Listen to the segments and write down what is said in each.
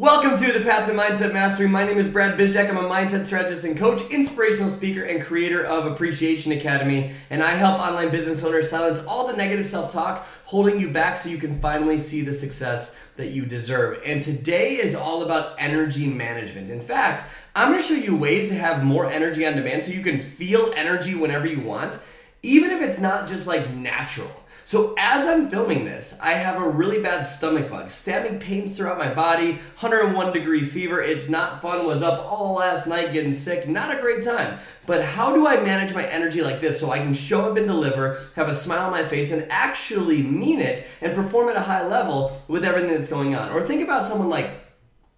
Welcome to the Path to Mindset Mastery. My name is Brad Bizjack. I'm a mindset strategist and coach, inspirational speaker, and creator of Appreciation Academy. And I help online business owners silence all the negative self talk holding you back so you can finally see the success that you deserve. And today is all about energy management. In fact, I'm going to show you ways to have more energy on demand so you can feel energy whenever you want, even if it's not just like natural. So as I'm filming this, I have a really bad stomach bug, stabbing pains throughout my body, 101 degree fever. It's not fun. Was up all last night getting sick. Not a great time. But how do I manage my energy like this so I can show up and deliver, have a smile on my face, and actually mean it and perform at a high level with everything that's going on? Or think about someone like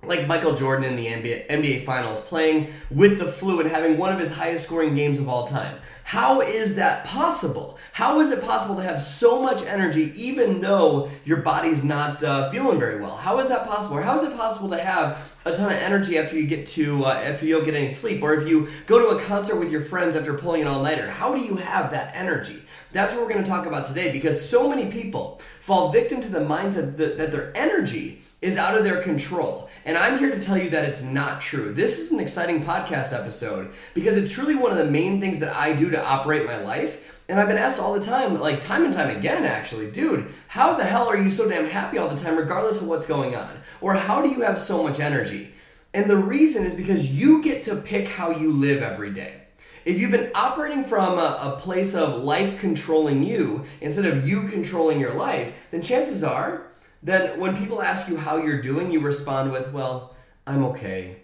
like Michael Jordan in the NBA, NBA Finals, playing with the flu and having one of his highest scoring games of all time. How is that possible? How is it possible to have so much energy even though your body's not uh, feeling very well? How is that possible? Or how is it possible to have a ton of energy after you get to uh, after you don't get any sleep, or if you go to a concert with your friends after pulling an all nighter? How do you have that energy? That's what we're going to talk about today because so many people fall victim to the mindset that, that their energy is out of their control. And I'm here to tell you that it's not true. This is an exciting podcast episode because it's truly one of the main things that I do to operate my life. And I've been asked all the time, like time and time again, actually, dude, how the hell are you so damn happy all the time, regardless of what's going on? Or how do you have so much energy? And the reason is because you get to pick how you live every day. If you've been operating from a, a, place of life controlling you instead of you controlling your life, then chances are then when people ask you how you're doing, you respond with, well, I'm okay,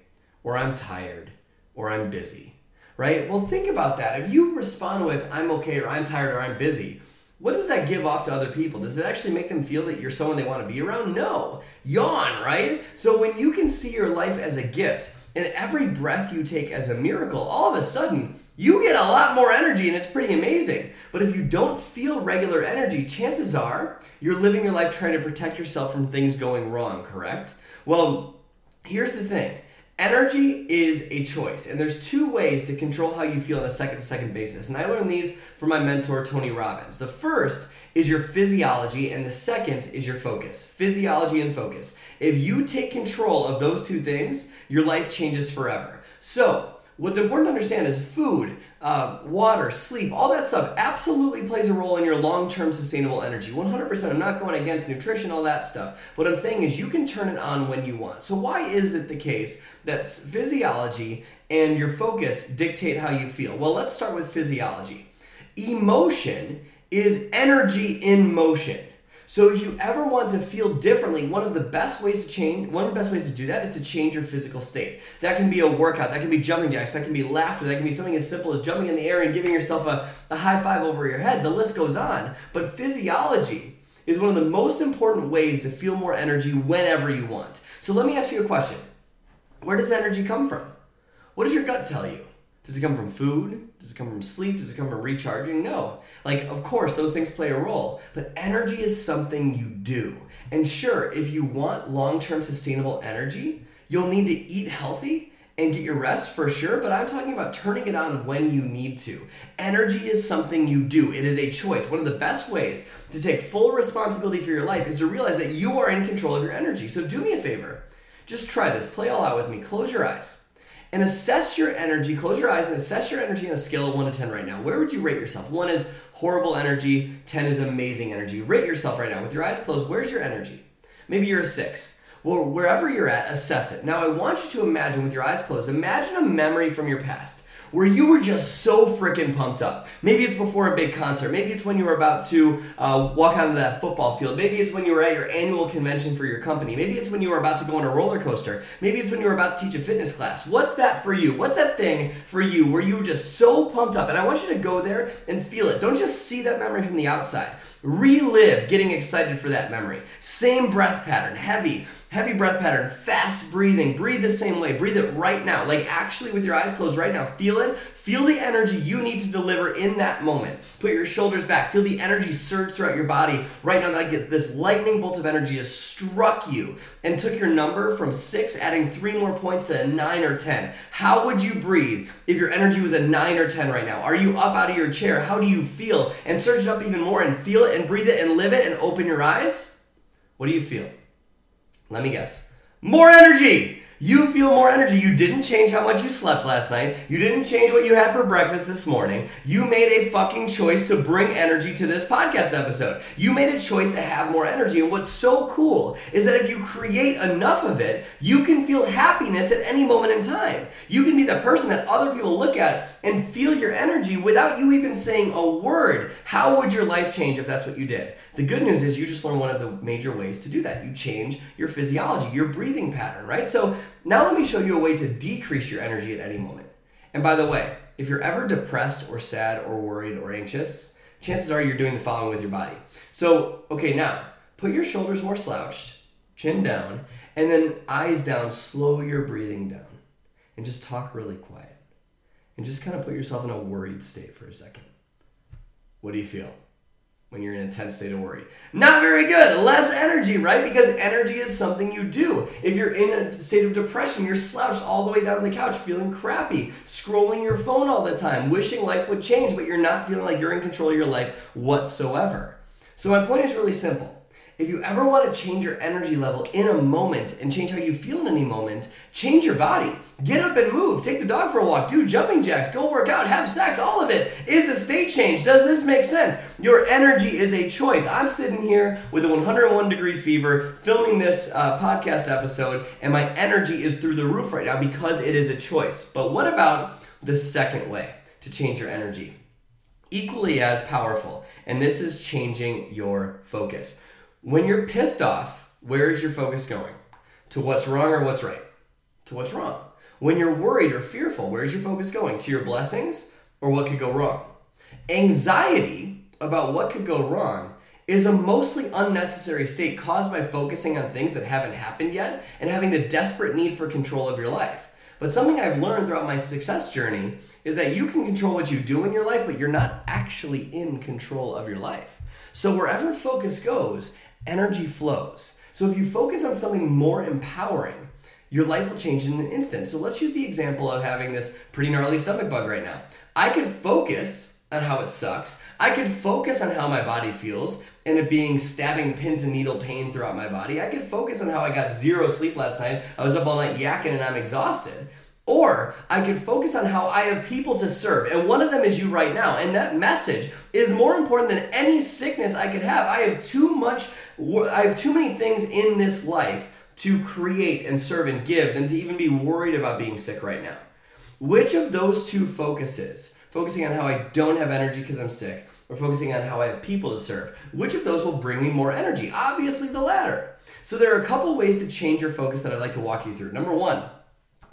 or I'm tired, or I'm busy, right? Well, think about that. If you respond with, I'm okay, or I'm tired, or I'm busy, what does that give off to other people? Does it actually make them feel that you're someone they want to be around? No. Yawn, right? So when you can see your life as a gift and every breath you take as a miracle, all of a sudden, you get a lot more energy and it's pretty amazing. But if you don't feel regular energy, chances are you're living your life trying to protect yourself from things going wrong, correct? Well, here's the thing. Energy is a choice, and there's two ways to control how you feel on a second to second basis. And I learned these from my mentor, Tony Robbins. The first is your physiology, and the second is your focus. Physiology and focus. If you take control of those two things, your life changes forever. So, What's important to understand is food, uh, water, sleep, all that stuff absolutely plays a role in your long term sustainable energy. 100%. I'm not going against nutrition, all that stuff. What I'm saying is you can turn it on when you want. So, why is it the case that physiology and your focus dictate how you feel? Well, let's start with physiology. Emotion is energy in motion. So if you ever want to feel differently, one of the best ways to change, one of the best ways to do that is to change your physical state. That can be a workout, that can be jumping jacks, that can be laughter, that can be something as simple as jumping in the air and giving yourself a, a high five over your head. The list goes on. But physiology is one of the most important ways to feel more energy whenever you want. So let me ask you a question. Where does energy come from? What does your gut tell you? Does it come from food? Does it come from sleep? Does it come from recharging? No. Like, of course, those things play a role, but energy is something you do. And sure, if you want long term sustainable energy, you'll need to eat healthy and get your rest for sure, but I'm talking about turning it on when you need to. Energy is something you do, it is a choice. One of the best ways to take full responsibility for your life is to realize that you are in control of your energy. So do me a favor. Just try this. Play all out with me. Close your eyes and assess your energy. Close your eyes and assess your energy on a scale of 1 to 10 right now. Where would you rate yourself? 1 is horrible energy, 10 is amazing energy. Rate yourself right now with your eyes closed. Where's your energy? Maybe you're a 6. Well, wherever you're at, assess it. Now, I want you to imagine with your eyes closed, imagine a memory from your past where you were just so freaking pumped up. Maybe it's before a big concert. Maybe it's when you were about to uh, walk onto that football field. Maybe it's when you were at your annual convention for your company. Maybe it's when you were about to go on a roller coaster. Maybe it's when you were about to teach a fitness class. What's that for you? What's that thing for you where you were just so pumped up? And I want you to go there and feel it. Don't just see that memory from the outside. Relive getting excited for that memory. Same breath pattern, heavy heavy breath pattern, fast breathing. Breathe the same way. Breathe it right now. Like actually with your eyes closed right now. Feel it. Feel the energy you need to deliver in that moment. Put your shoulders back. Feel the energy surge throughout your body right now. Like this lightning bolt of energy has struck you and took your number from six, adding three more points to a nine or 10. How would you breathe if your energy was a nine or 10 right now? Are you up out of your chair? How do you feel? And surge it up even more and feel it and breathe it and live it and open your eyes. What do you feel? Let me guess. more energy. You feel more energy. You didn't change how much you slept last night. You didn't change what you had for breakfast this morning. You made a fucking choice to bring energy to this podcast episode. You made a choice to have more energy. And what's so cool is that if you create enough of it, you can feel happiness at any moment in time. You can be the person that other people look at and feel your energy without you even saying a word. How would your life change if that's what you did? The good news is you just learned one of the major ways to do that. You change your physiology, your breathing pattern, right? So now let me show you a way to decrease your energy at any moment. And by the way, if you're ever depressed or sad or worried or anxious, chances are you're doing the following with your body. So, okay, now put your shoulders more slouched, chin down, and then eyes down, slow your breathing down, and just talk really quiet. And just kind of put yourself in a worried state for a second. What do you feel? when you're in a tense state of worry. Not very good. Less energy, right? Because energy is something you do. If you're in a state of depression, you're slouched all the way down on the couch, feeling crappy, scrolling your phone all the time, wishing life would change, but you're not feeling like you're in control of your life whatsoever. So, my point is really simple. If you ever want to change your energy level in a moment and change how you feel in any moment, change your body. Get up and move. Take the dog for a walk. Do jumping jacks. Go work out. Have sex. All of it is a state change. Does this make sense? Your energy is a choice. I'm sitting here with a 101 degree fever filming this uh, podcast episode, and my energy is through the roof right now because it is a choice. But what about the second way to change your energy? Equally as powerful, and this is changing your focus. When you're pissed off, where is your focus going? To what's wrong or what's right? To what's wrong. When you're worried or fearful, where's your focus going? To your blessings or what could go wrong? Anxiety about what could go wrong is a mostly unnecessary state caused by focusing on things that haven't happened yet and having the desperate need for control of your life. But something I've learned throughout my success journey is that you can control what you do in your life, but you're not actually in control of your life. So wherever focus goes, energy flows. So if you focus on something more empowering, your life will change in an instant. So let's use the example of having this pretty gnarly stomach bug right now. I could focus on how it sucks. I could focus on how my body feels and it being stabbing pins and needle pain throughout my body. I could focus on how I got zero sleep last night. I was up all night yakking and I'm exhausted. Or I could focus on how I have people to serve. And one of them is you right now. And that message is more important than any sickness I could have. I have too much, I have too many things in this life to create and serve and give than to even be worried about being sick right now. Which of those two focuses, focusing on how I don't have energy because I'm sick, or focusing on how I have people to serve, which of those will bring me more energy? Obviously, the latter. So, there are a couple ways to change your focus that I'd like to walk you through. Number one,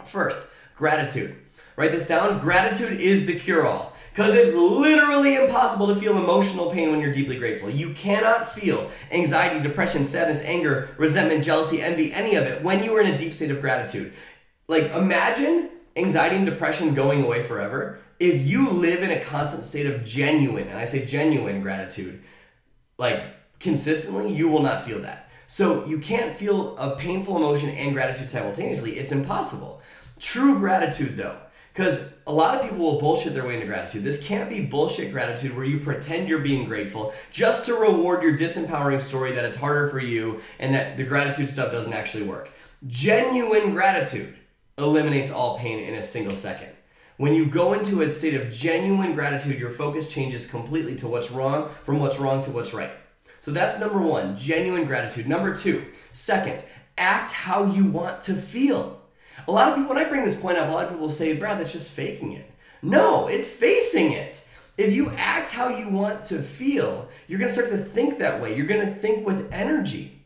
first, Gratitude. Write this down. Gratitude is the cure all. Because it's literally impossible to feel emotional pain when you're deeply grateful. You cannot feel anxiety, depression, sadness, anger, resentment, jealousy, envy, any of it when you are in a deep state of gratitude. Like, imagine anxiety and depression going away forever. If you live in a constant state of genuine, and I say genuine gratitude, like consistently, you will not feel that. So you can't feel a painful emotion and gratitude simultaneously. It's impossible. True gratitude, though, because a lot of people will bullshit their way into gratitude. This can't be bullshit gratitude where you pretend you're being grateful just to reward your disempowering story that it's harder for you and that the gratitude stuff doesn't actually work. Genuine gratitude eliminates all pain in a single second. When you go into a state of genuine gratitude, your focus changes completely to what's wrong, from what's wrong to what's right. So that's number one, genuine gratitude. Number two, second, act how you want to feel. A lot of people, when I bring this point up, a lot of people say, Brad, that's just faking it. No, it's facing it. If you act how you want to feel, you're going to start to think that way. You're going to think with energy.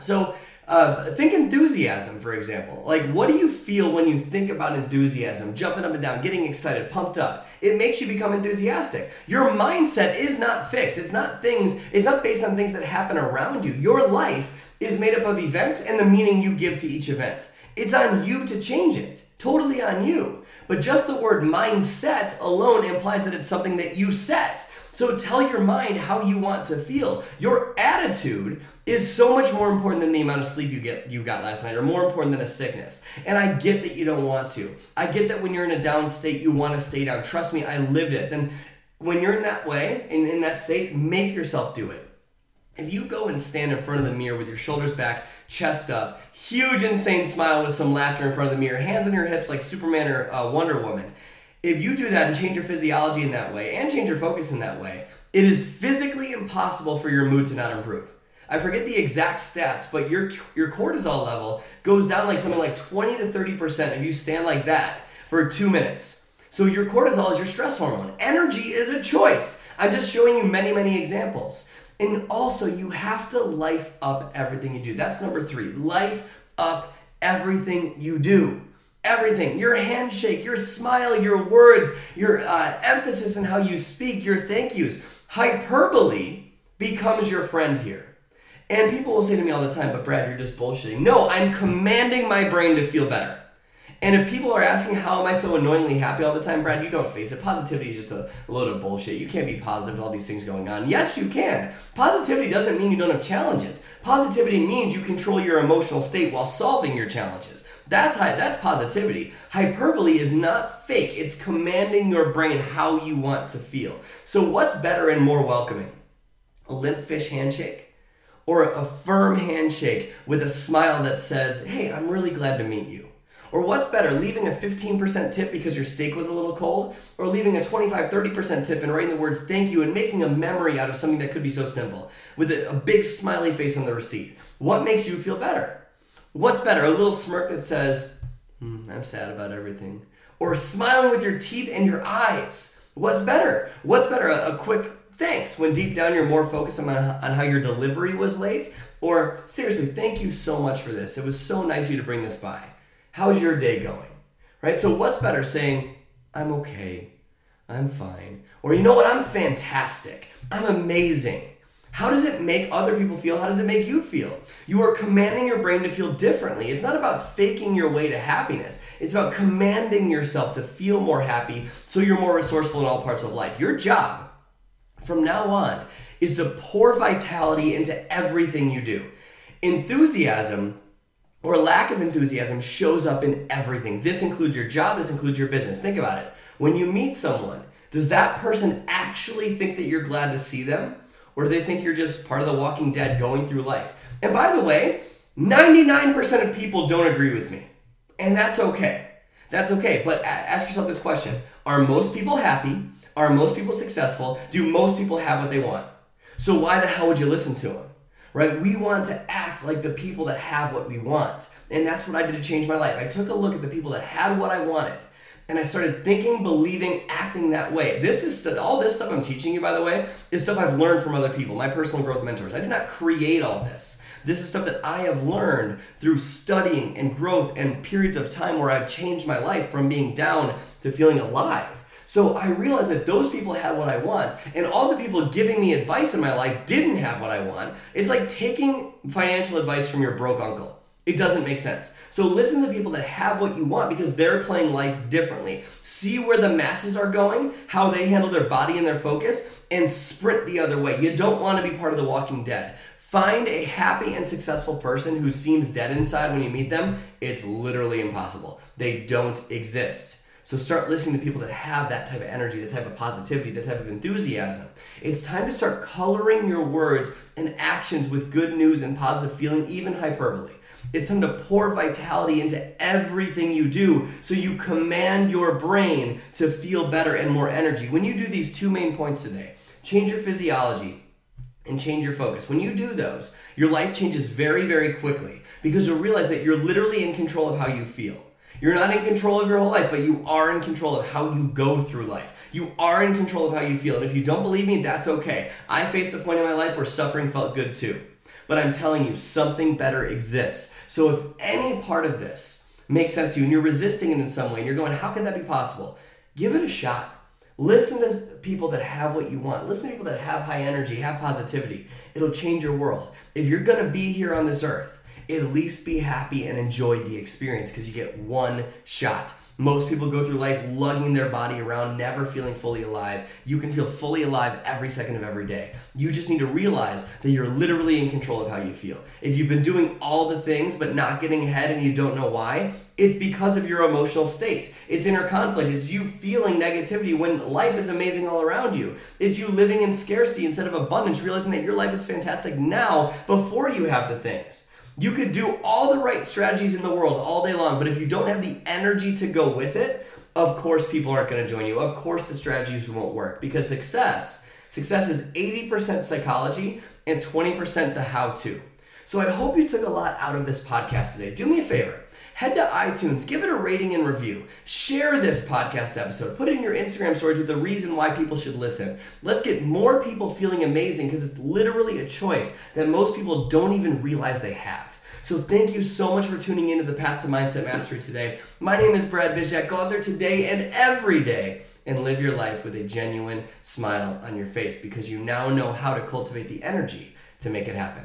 So, uh, think enthusiasm, for example. Like, what do you feel when you think about enthusiasm? Jumping up and down, getting excited, pumped up. It makes you become enthusiastic. Your mindset is not fixed. It's not things, it's not based on things that happen around you. Your life is made up of events and the meaning you give to each event. It's on you to change it. Totally on you. But just the word mindset alone implies that it's something that you set. So tell your mind how you want to feel. Your attitude is so much more important than the amount of sleep you get you got last night or more important than a sickness. And I get that you don't want to. I get that when you're in a down state you want to stay down. Trust me, I lived it. Then when you're in that way and in that state, make yourself do it. If you go and stand in front of the mirror with your shoulders back, chest up, huge insane smile with some laughter in front of the mirror, hands on your hips like Superman or uh, Wonder Woman, if you do that and change your physiology in that way and change your focus in that way, it is physically impossible for your mood to not improve. I forget the exact stats, but your your cortisol level goes down like something like 20 to 30% if you stand like that for 2 minutes. So your cortisol is your stress hormone. Energy is a choice. I'm just showing you many many examples. And also, you have to life up everything you do. That's number three. Life up everything you do. Everything. Your handshake, your smile, your words, your uh, emphasis in how you speak, your thank yous. Hyperbole becomes your friend here. And people will say to me all the time, but Brad, you're just bullshitting. No, I'm commanding my brain to feel better. And if people are asking how am I so annoyingly happy all the time, Brad, you don't face it. Positivity is just a load of bullshit. You can't be positive with all these things going on. Yes, you can. Positivity doesn't mean you don't have challenges. Positivity means you control your emotional state while solving your challenges. That's high, that's positivity. Hyperbole is not fake. It's commanding your brain how you want to feel. So what's better and more welcoming? A limp fish handshake or a firm handshake with a smile that says, "Hey, I'm really glad to meet you." Or what's better, leaving a 15% tip because your steak was a little cold, or leaving a 25 30% tip and writing the words thank you and making a memory out of something that could be so simple with a, a big smiley face on the receipt? What makes you feel better? What's better, a little smirk that says, hmm, I'm sad about everything, or smiling with your teeth and your eyes? What's better? What's better, a, a quick thanks when deep down you're more focused on, on how your delivery was late? Or seriously, thank you so much for this. It was so nice of you to bring this by. How's your day going? Right? So, what's better saying, I'm okay, I'm fine, or you know what, I'm fantastic, I'm amazing. How does it make other people feel? How does it make you feel? You are commanding your brain to feel differently. It's not about faking your way to happiness. It's about commanding yourself to feel more happy so you're more resourceful in all parts of life. Your job from now on is to pour vitality into everything you do. Enthusiasm or lack of enthusiasm shows up in everything. This includes your job, this includes your business. Think about it. When you meet someone, does that person actually think that you're glad to see them? Or do they think you're just part of the walking dead going through life? And by the way, 99% of people don't agree with me. And that's okay. That's okay. But ask yourself this question Are most people happy? Are most people successful? Do most people have what they want? So why the hell would you listen to them? Right? We want to act like the people that have what we want. And that's what I did to change my life. I took a look at the people that had what I wanted. And I started thinking, believing, acting that way. This is st- all this stuff I'm teaching you, by the way, is stuff I've learned from other people, my personal growth mentors. I did not create all this. This is stuff that I have learned through studying and growth and periods of time where I've changed my life from being down to feeling alive. So I realized that those people had what I want, and all the people giving me advice in my life didn't have what I want. It's like taking financial advice from your broke uncle. It doesn't make sense. So listen to people that have what you want because they're playing life differently. See where the masses are going, how they handle their body and their focus, and sprint the other way. You don't want to be part of the walking dead. Find a happy and successful person who seems dead inside when you meet them. It's literally impossible. They don't exist. So start listening to people that have that type of energy, that type of positivity, that type of enthusiasm. It's time to start coloring your words and actions with good news and positive feeling, even hyperbole. It's time to pour vitality into everything you do so you command your brain to feel better and more energy. When you do these two main points today, change your physiology and change your focus. When you do those, your life changes very, very quickly because you'll realize that you're literally in control of how you feel. You're not in control of your whole life, but you are in control of how you go through life. You are in control of how you feel. And if you don't believe me, that's okay. I faced a point in my life where suffering felt good too. But I'm telling you, something better exists. So if any part of this makes sense to you and you're resisting it in some way and you're going, how can that be possible? Give it a shot. Listen to people that have what you want. Listen to people that have high energy, have positivity. It'll change your world. If you're going to be here on this earth, at least be happy and enjoy the experience because you get one shot. Most people go through life lugging their body around, never feeling fully alive. You can feel fully alive every second of every day. You just need to realize that you're literally in control of how you feel. If you've been doing all the things but not getting ahead and you don't know why, it's because of your emotional state. It's inner conflict. It's you feeling negativity when life is amazing all around you. It's you living in scarcity instead of abundance, realizing that your life is fantastic now before you have the things. You could do all the right strategies in the world all day long, but if you don't have the energy to go with it, of course people aren't going to join you. Of course the strategies won't work because success, success is 80% psychology and 20% the how to. So I hope you took a lot out of this podcast today. Do me a favor head to iTunes, give it a rating and review. Share this podcast episode. Put it in your Instagram stories with the reason why people should listen. Let's get more people feeling amazing because it's literally a choice that most people don't even realize they have. So thank you so much for tuning into the Path to Mindset Mastery today. My name is Brad Bizjack. Go out there today and every day and live your life with a genuine smile on your face because you now know how to cultivate the energy to make it happen.